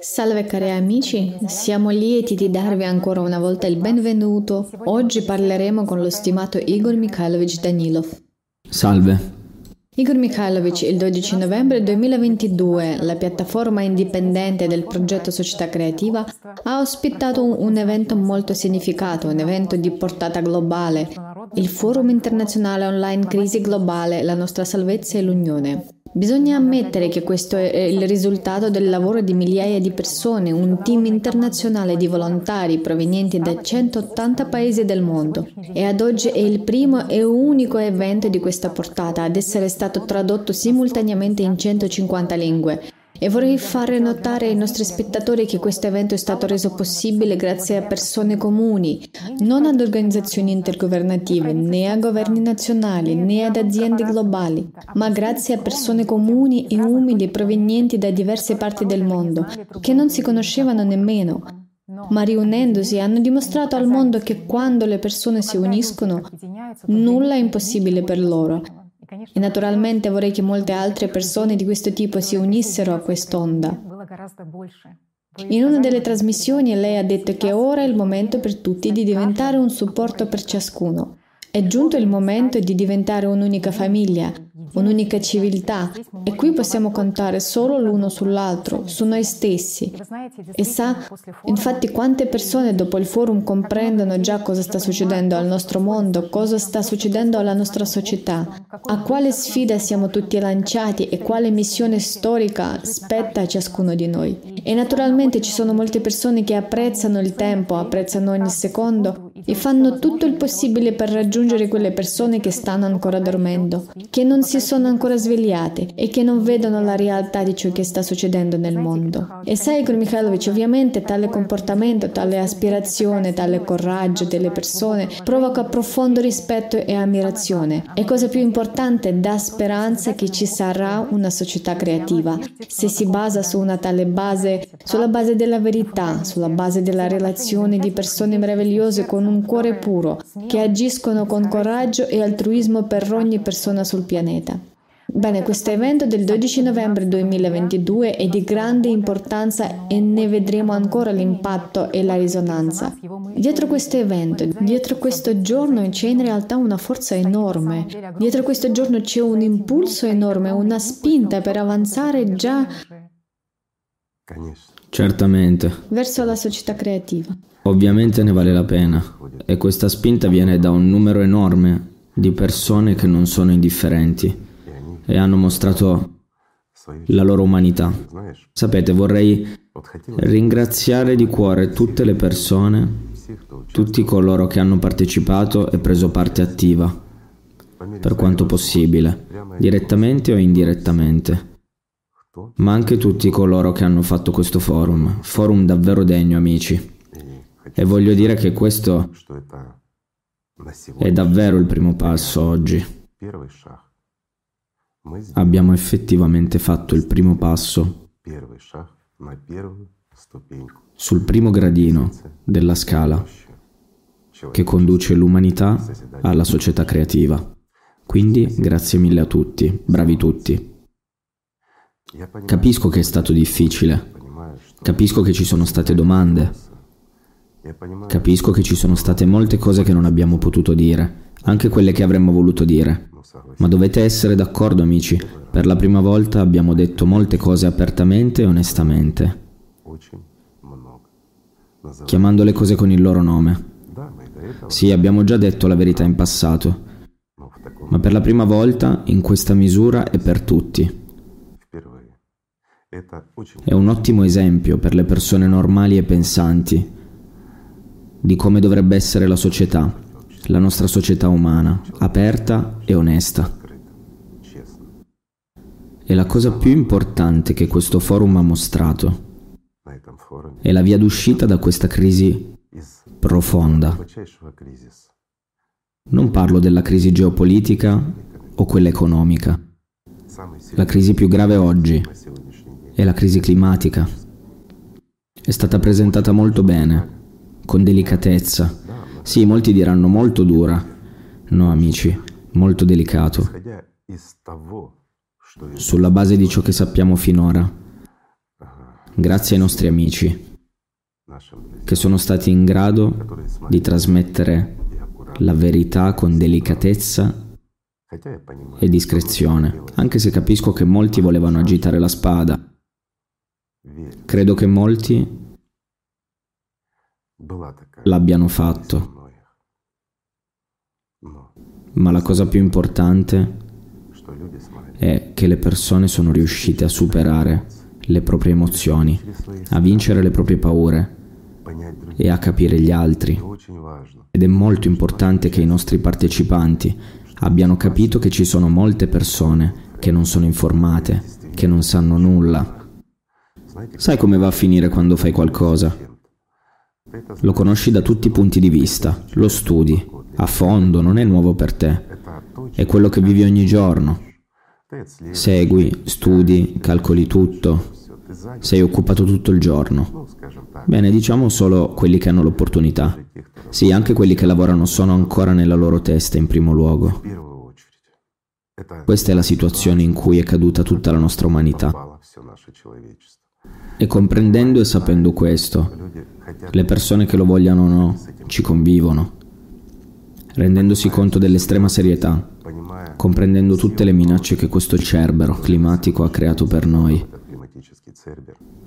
Salve cari amici, siamo lieti di darvi ancora una volta il benvenuto. Oggi parleremo con lo stimato Igor Mikhailovich Danilov. Salve. Igor Mikhailovich, il 12 novembre 2022, la piattaforma indipendente del progetto Società Creativa ha ospitato un evento molto significato, un evento di portata globale, il Forum internazionale online Crisi Globale, la nostra salvezza e l'Unione. Bisogna ammettere che questo è il risultato del lavoro di migliaia di persone, un team internazionale di volontari provenienti da 180 paesi del mondo. E ad oggi è il primo e unico evento di questa portata ad essere stato tradotto simultaneamente in 150 lingue e vorrei fare notare ai nostri spettatori che questo evento è stato reso possibile grazie a persone comuni, non ad organizzazioni intergovernative, né a governi nazionali, né ad aziende globali, ma grazie a persone comuni e umili provenienti da diverse parti del mondo, che non si conoscevano nemmeno, ma riunendosi hanno dimostrato al mondo che quando le persone si uniscono, nulla è impossibile per loro e naturalmente vorrei che molte altre persone di questo tipo si unissero a quest'onda. In una delle trasmissioni lei ha detto che ora è il momento per tutti di diventare un supporto per ciascuno. È giunto il momento di diventare un'unica famiglia, un'unica civiltà e qui possiamo contare solo l'uno sull'altro, su noi stessi. E sa, infatti, quante persone dopo il forum comprendono già cosa sta succedendo al nostro mondo, cosa sta succedendo alla nostra società, a quale sfida siamo tutti lanciati e quale missione storica spetta a ciascuno di noi. E naturalmente ci sono molte persone che apprezzano il tempo, apprezzano ogni secondo e fanno tutto il possibile per raggiungere quelle persone che stanno ancora dormendo, che non si sono ancora svegliate e che non vedono la realtà di ciò che sta succedendo nel mondo. E sai, Igor Mikhailovich, ovviamente tale comportamento, tale aspirazione, tale coraggio delle persone provoca profondo rispetto e ammirazione. E cosa più importante, dà speranza che ci sarà una società creativa, se si basa su una tale base, sulla base della verità, sulla base della relazione di persone meravigliose con un cuore puro, che agiscono con coraggio e altruismo per ogni persona sul pianeta. Bene, questo evento del 12 novembre 2022 è di grande importanza e ne vedremo ancora l'impatto e la risonanza. Dietro questo evento, dietro questo giorno c'è in realtà una forza enorme. Dietro questo giorno c'è un impulso enorme, una spinta per avanzare già Certamente. verso la società creativa. Ovviamente ne vale la pena e questa spinta viene da un numero enorme di persone che non sono indifferenti e hanno mostrato la loro umanità. Sapete, vorrei ringraziare di cuore tutte le persone, tutti coloro che hanno partecipato e preso parte attiva, per quanto possibile, direttamente o indirettamente, ma anche tutti coloro che hanno fatto questo forum, forum davvero degno, amici. E voglio dire che questo è davvero il primo passo oggi. Abbiamo effettivamente fatto il primo passo sul primo gradino della scala che conduce l'umanità alla società creativa. Quindi grazie mille a tutti, bravi tutti. Capisco che è stato difficile, capisco che ci sono state domande, capisco che ci sono state molte cose che non abbiamo potuto dire, anche quelle che avremmo voluto dire. Ma dovete essere d'accordo amici, per la prima volta abbiamo detto molte cose apertamente e onestamente, chiamando le cose con il loro nome. Sì, abbiamo già detto la verità in passato, ma per la prima volta in questa misura è per tutti. È un ottimo esempio per le persone normali e pensanti di come dovrebbe essere la società la nostra società umana, aperta e onesta. E la cosa più importante che questo forum ha mostrato è la via d'uscita da questa crisi profonda. Non parlo della crisi geopolitica o quella economica. La crisi più grave oggi è la crisi climatica. È stata presentata molto bene, con delicatezza, sì, molti diranno molto dura. No, amici, molto delicato. Sulla base di ciò che sappiamo finora. grazie ai nostri amici che sono stati in grado di trasmettere la verità con delicatezza e discrezione, anche se capisco che molti volevano agitare la spada. Credo che molti l'abbiano fatto. Ma la cosa più importante è che le persone sono riuscite a superare le proprie emozioni, a vincere le proprie paure e a capire gli altri. Ed è molto importante che i nostri partecipanti abbiano capito che ci sono molte persone che non sono informate, che non sanno nulla. Sai come va a finire quando fai qualcosa? Lo conosci da tutti i punti di vista, lo studi, a fondo, non è nuovo per te, è quello che vivi ogni giorno. Segui, studi, calcoli tutto, sei occupato tutto il giorno. Bene, diciamo solo quelli che hanno l'opportunità. Sì, anche quelli che lavorano sono ancora nella loro testa in primo luogo. Questa è la situazione in cui è caduta tutta la nostra umanità. E comprendendo e sapendo questo, le persone che lo vogliano o no ci convivono, rendendosi conto dell'estrema serietà, comprendendo tutte le minacce che questo cerbero climatico ha creato per noi.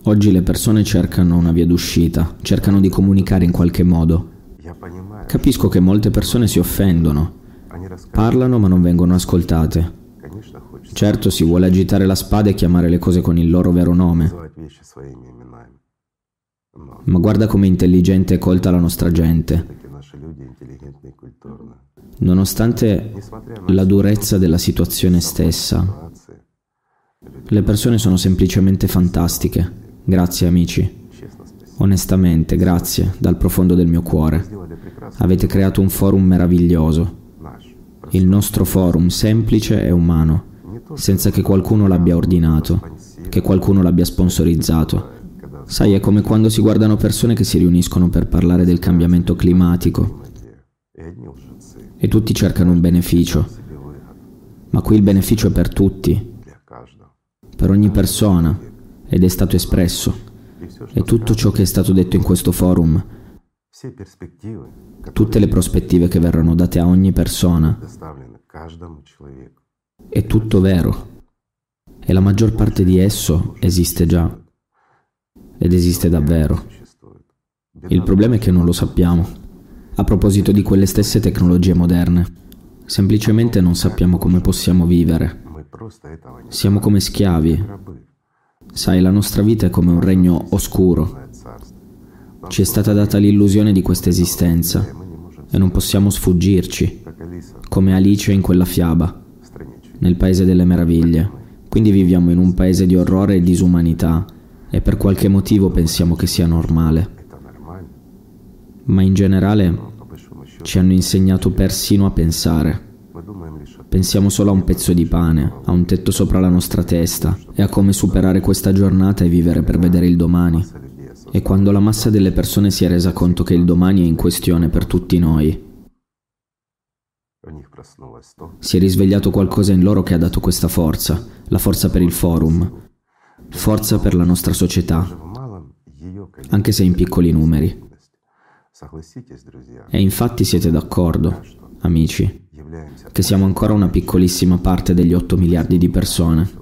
Oggi le persone cercano una via d'uscita, cercano di comunicare in qualche modo. Capisco che molte persone si offendono, parlano ma non vengono ascoltate. Certo si vuole agitare la spada e chiamare le cose con il loro vero nome. Ma guarda com'è intelligente e colta la nostra gente. Nonostante la durezza della situazione stessa, le persone sono semplicemente fantastiche. Grazie amici. Onestamente, grazie dal profondo del mio cuore. Avete creato un forum meraviglioso. Il nostro forum semplice e umano, senza che qualcuno l'abbia ordinato, che qualcuno l'abbia sponsorizzato. Sai, è come quando si guardano persone che si riuniscono per parlare del cambiamento climatico e tutti cercano un beneficio. Ma qui il beneficio è per tutti, per ogni persona, ed è stato espresso. E tutto ciò che è stato detto in questo forum, tutte le prospettive che verranno date a ogni persona, è tutto vero. E la maggior parte di esso esiste già. Ed esiste davvero. Il problema è che non lo sappiamo. A proposito di quelle stesse tecnologie moderne, semplicemente non sappiamo come possiamo vivere. Siamo come schiavi. Sai, la nostra vita è come un regno oscuro. Ci è stata data l'illusione di questa esistenza e non possiamo sfuggirci, come Alice in quella fiaba, nel paese delle meraviglie. Quindi viviamo in un paese di orrore e disumanità e per qualche motivo pensiamo che sia normale. Ma in generale ci hanno insegnato persino a pensare. Pensiamo solo a un pezzo di pane, a un tetto sopra la nostra testa e a come superare questa giornata e vivere per vedere il domani. E quando la massa delle persone si è resa conto che il domani è in questione per tutti noi, si è risvegliato qualcosa in loro che ha dato questa forza, la forza per il forum, forza per la nostra società, anche se in piccoli numeri. E infatti siete d'accordo, amici che siamo ancora una piccolissima parte degli 8 miliardi di persone.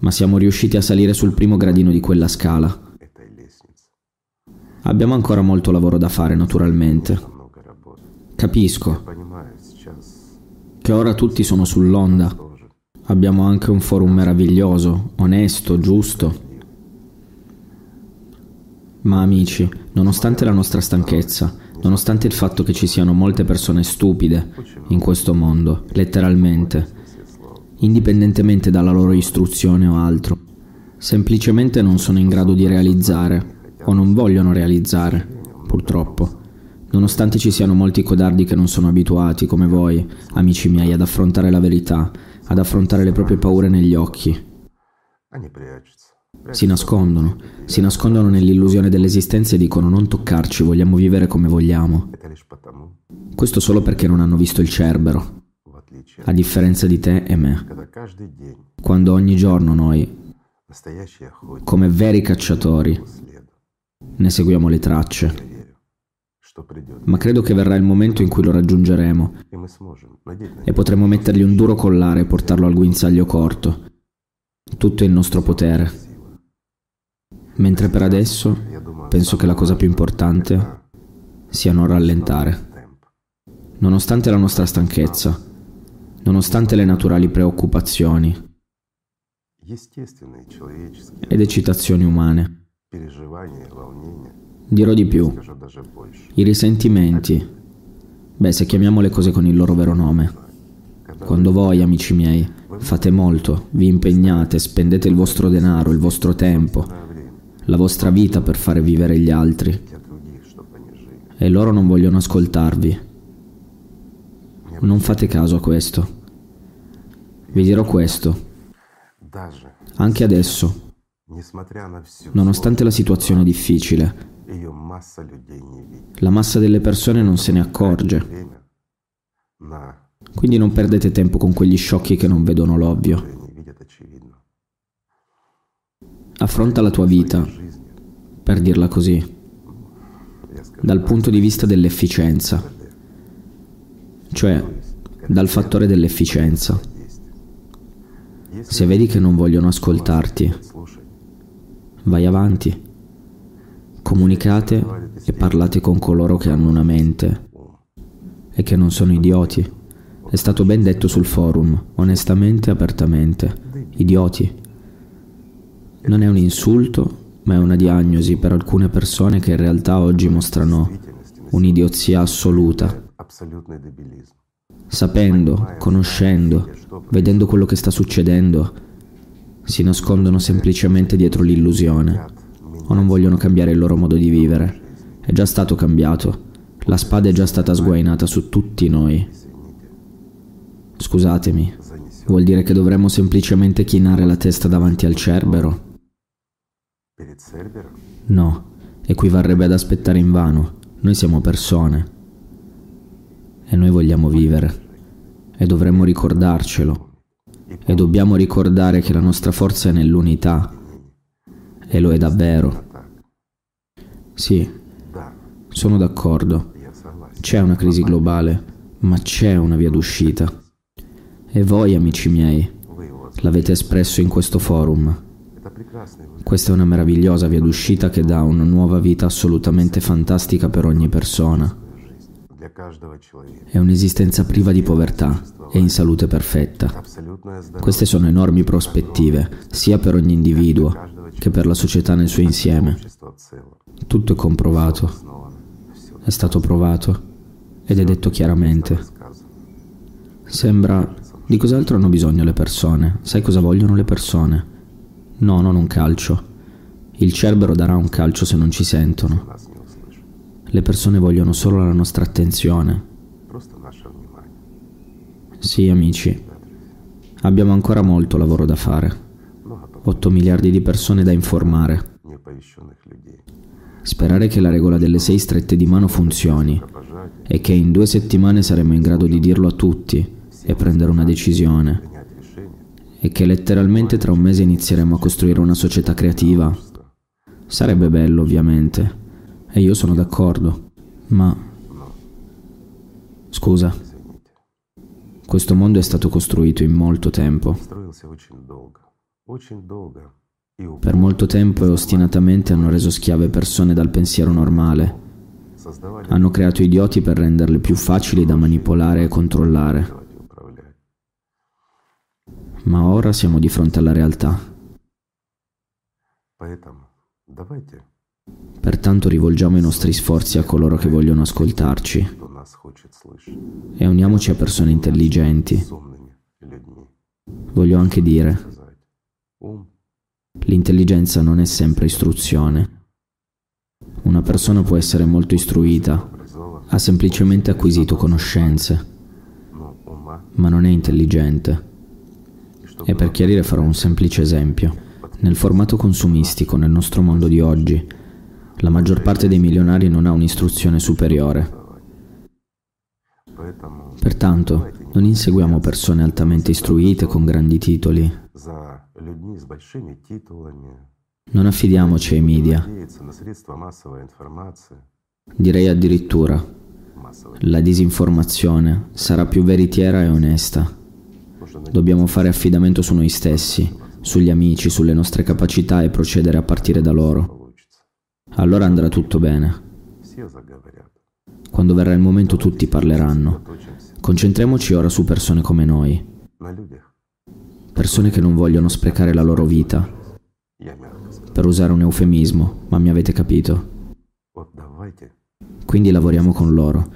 Ma siamo riusciti a salire sul primo gradino di quella scala. Abbiamo ancora molto lavoro da fare, naturalmente. Capisco che ora tutti sono sull'onda. Abbiamo anche un forum meraviglioso, onesto, giusto. Ma amici, nonostante la nostra stanchezza, nonostante il fatto che ci siano molte persone stupide in questo mondo, letteralmente, indipendentemente dalla loro istruzione o altro, semplicemente non sono in grado di realizzare o non vogliono realizzare, purtroppo. Nonostante ci siano molti codardi che non sono abituati, come voi, amici miei, ad affrontare la verità, ad affrontare le proprie paure negli occhi. Si nascondono, si nascondono nell'illusione dell'esistenza e dicono non toccarci, vogliamo vivere come vogliamo. Questo solo perché non hanno visto il cerbero, a differenza di te e me. Quando ogni giorno noi come veri cacciatori. Ne seguiamo le tracce. Ma credo che verrà il momento in cui lo raggiungeremo e potremo mettergli un duro collare e portarlo al guinzaglio corto. Tutto è in nostro potere. Mentre per adesso penso che la cosa più importante sia non rallentare. Nonostante la nostra stanchezza, nonostante le naturali preoccupazioni ed eccitazioni umane. Dirò di più. I risentimenti. Beh, se chiamiamo le cose con il loro vero nome. Quando voi, amici miei, fate molto, vi impegnate, spendete il vostro denaro, il vostro tempo, la vostra vita per fare vivere gli altri, e loro non vogliono ascoltarvi. Non fate caso a questo. Vi dirò questo. Anche adesso, nonostante la situazione difficile, la massa delle persone non se ne accorge. Quindi non perdete tempo con quegli sciocchi che non vedono l'ovvio. Affronta la tua vita, per dirla così, dal punto di vista dell'efficienza, cioè dal fattore dell'efficienza. Se vedi che non vogliono ascoltarti, vai avanti. Comunicate e parlate con coloro che hanno una mente e che non sono idioti. È stato ben detto sul forum, onestamente e apertamente. Idioti. Non è un insulto, ma è una diagnosi per alcune persone che in realtà oggi mostrano un'idiozia assoluta. Sapendo, conoscendo, vedendo quello che sta succedendo, si nascondono semplicemente dietro l'illusione o non vogliono cambiare il loro modo di vivere. È già stato cambiato. La spada è già stata sguainata su tutti noi. Scusatemi, vuol dire che dovremmo semplicemente chinare la testa davanti al cerbero? No, equivarrebbe ad aspettare invano. Noi siamo persone. E noi vogliamo vivere. E dovremmo ricordarcelo. E dobbiamo ricordare che la nostra forza è nell'unità e lo è davvero. Sì, sono d'accordo. C'è una crisi globale, ma c'è una via d'uscita. E voi, amici miei, l'avete espresso in questo forum. Questa è una meravigliosa via d'uscita che dà una nuova vita assolutamente fantastica per ogni persona. È un'esistenza priva di povertà e in salute perfetta. Queste sono enormi prospettive, sia per ogni individuo, che per la società nel suo insieme. Tutto è comprovato, è stato provato ed è detto chiaramente. Sembra... Di cos'altro hanno bisogno le persone? Sai cosa vogliono le persone? No, non un calcio. Il cerbero darà un calcio se non ci sentono. Le persone vogliono solo la nostra attenzione. Sì, amici, abbiamo ancora molto lavoro da fare. 8 miliardi di persone da informare. Sperare che la regola delle sei strette di mano funzioni e che in due settimane saremo in grado di dirlo a tutti e prendere una decisione e che letteralmente tra un mese inizieremo a costruire una società creativa. Sarebbe bello, ovviamente, e io sono d'accordo, ma... Scusa, questo mondo è stato costruito in molto tempo. Per molto tempo e ostinatamente hanno reso schiave persone dal pensiero normale. Hanno creato idioti per renderle più facili da manipolare e controllare. Ma ora siamo di fronte alla realtà. Pertanto rivolgiamo i nostri sforzi a coloro che vogliono ascoltarci e uniamoci a persone intelligenti. Voglio anche dire, L'intelligenza non è sempre istruzione. Una persona può essere molto istruita, ha semplicemente acquisito conoscenze, ma non è intelligente. E per chiarire farò un semplice esempio. Nel formato consumistico, nel nostro mondo di oggi, la maggior parte dei milionari non ha un'istruzione superiore. Pertanto, non inseguiamo persone altamente istruite con grandi titoli, Non affidiamoci ai media. Direi addirittura, la disinformazione sarà più veritiera e onesta. Dobbiamo fare affidamento su noi stessi, sugli amici, sulle nostre capacità e procedere a partire da loro. Allora andrà tutto bene. Quando verrà il momento tutti parleranno. Concentriamoci ora su persone come noi. Persone che non vogliono sprecare la loro vita. Per usare un eufemismo, ma mi avete capito. Quindi lavoriamo con loro.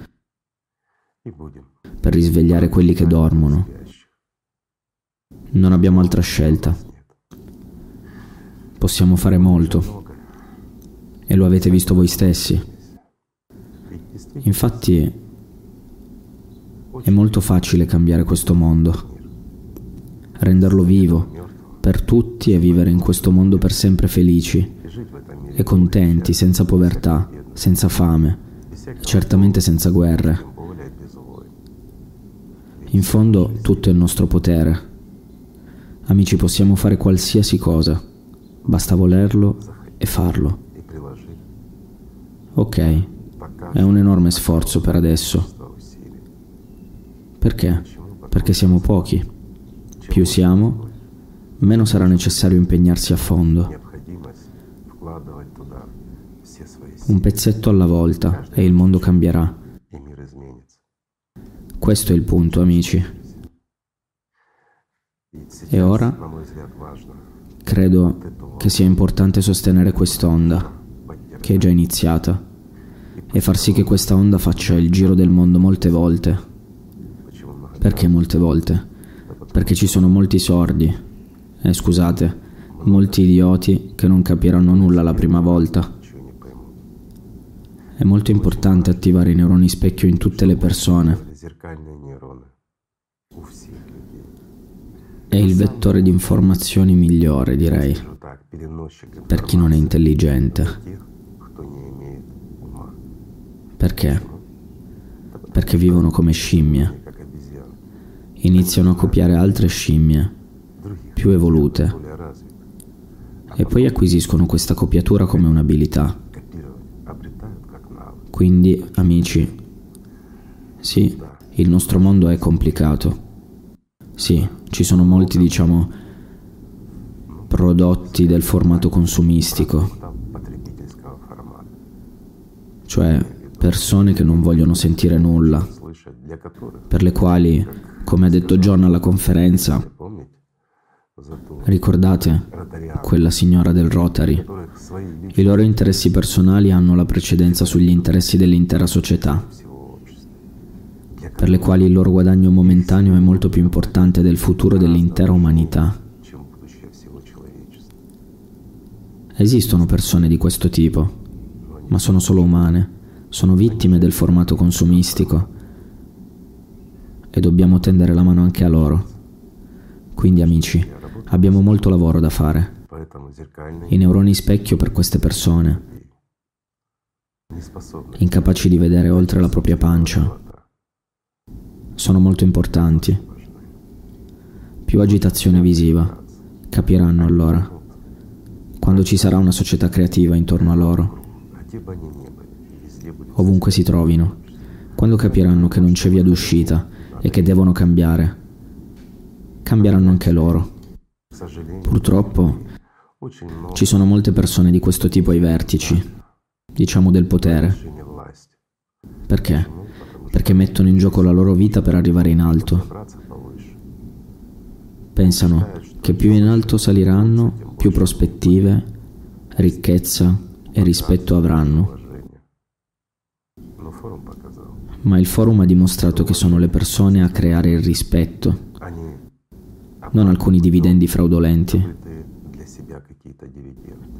Per risvegliare quelli che dormono. Non abbiamo altra scelta. Possiamo fare molto. E lo avete visto voi stessi. Infatti è molto facile cambiare questo mondo, renderlo vivo per tutti e vivere in questo mondo per sempre felici e contenti, senza povertà, senza fame e certamente senza guerre. In fondo tutto è il nostro potere. Amici, possiamo fare qualsiasi cosa, basta volerlo e farlo. Ok, è un enorme sforzo per adesso. Perché? Perché siamo pochi. Più siamo, meno sarà necessario impegnarsi a fondo. Un pezzetto alla volta e il mondo cambierà. Questo è il punto, amici. E ora credo che sia importante sostenere quest'onda, che è già iniziata, e far sì che questa onda faccia il giro del mondo molte volte. Perché molte volte? Perché ci sono molti sordi, e scusate, molti idioti che non capiranno nulla la prima volta. È molto importante attivare i neuroni specchio in tutte le persone. È il vettore di informazioni migliore, direi, per chi non è intelligente. Perché? Perché vivono come scimmie. Iniziano a copiare altre scimmie, più evolute, e poi acquisiscono questa copiatura come un'abilità. Quindi, amici, sì, il nostro mondo è complicato. Sì, ci sono molti, diciamo, prodotti del formato consumistico, cioè persone che non vogliono sentire nulla, per le quali, come ha detto John alla conferenza, ricordate quella signora del Rotary, i loro interessi personali hanno la precedenza sugli interessi dell'intera società, per le quali il loro guadagno momentaneo è molto più importante del futuro dell'intera umanità. Esistono persone di questo tipo, ma sono solo umane, sono vittime del formato consumistico e dobbiamo tendere la mano anche a loro. Quindi amici, abbiamo molto lavoro da fare. I neuroni specchio per queste persone, incapaci di vedere oltre la propria pancia, sono molto importanti. Più agitazione visiva, capiranno allora, quando ci sarà una società creativa intorno a loro, ovunque si trovino, quando capiranno che non c'è via d'uscita e che devono cambiare, cambieranno anche loro. Purtroppo ci sono molte persone di questo tipo ai vertici, diciamo del potere. Perché? Perché mettono in gioco la loro vita per arrivare in alto. Pensano che più in alto saliranno, più prospettive, ricchezza e rispetto avranno. Ma il forum ha dimostrato che sono le persone a creare il rispetto non alcuni dividendi fraudolenti.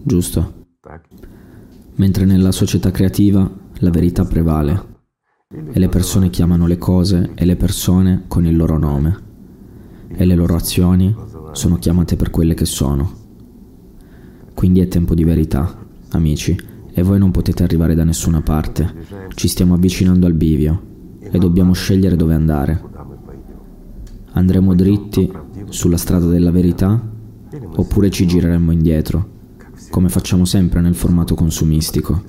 Giusto? Mentre nella società creativa la verità prevale e le persone chiamano le cose e le persone con il loro nome e le loro azioni sono chiamate per quelle che sono. Quindi è tempo di verità, amici, e voi non potete arrivare da nessuna parte. Ci stiamo avvicinando al bivio e dobbiamo scegliere dove andare. Andremo dritti sulla strada della verità oppure ci gireremmo indietro, come facciamo sempre nel formato consumistico.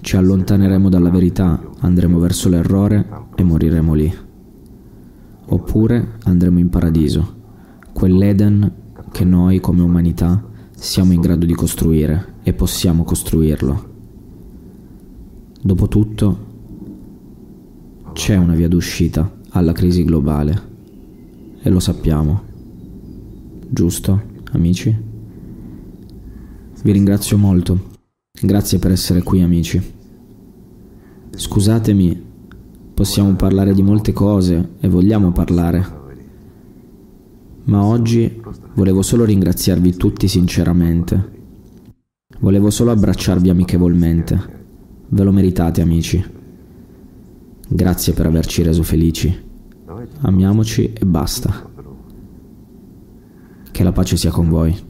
Ci allontaneremo dalla verità, andremo verso l'errore e moriremo lì. Oppure andremo in paradiso, quell'Eden che noi come umanità siamo in grado di costruire e possiamo costruirlo. Dopotutto, c'è una via d'uscita alla crisi globale e lo sappiamo. Giusto, amici? Vi ringrazio molto. Grazie per essere qui, amici. Scusatemi, possiamo parlare di molte cose e vogliamo parlare. Ma oggi volevo solo ringraziarvi tutti sinceramente. Volevo solo abbracciarvi amichevolmente. Ve lo meritate, amici. Grazie per averci reso felici. Amiamoci e basta. Che la pace sia con voi.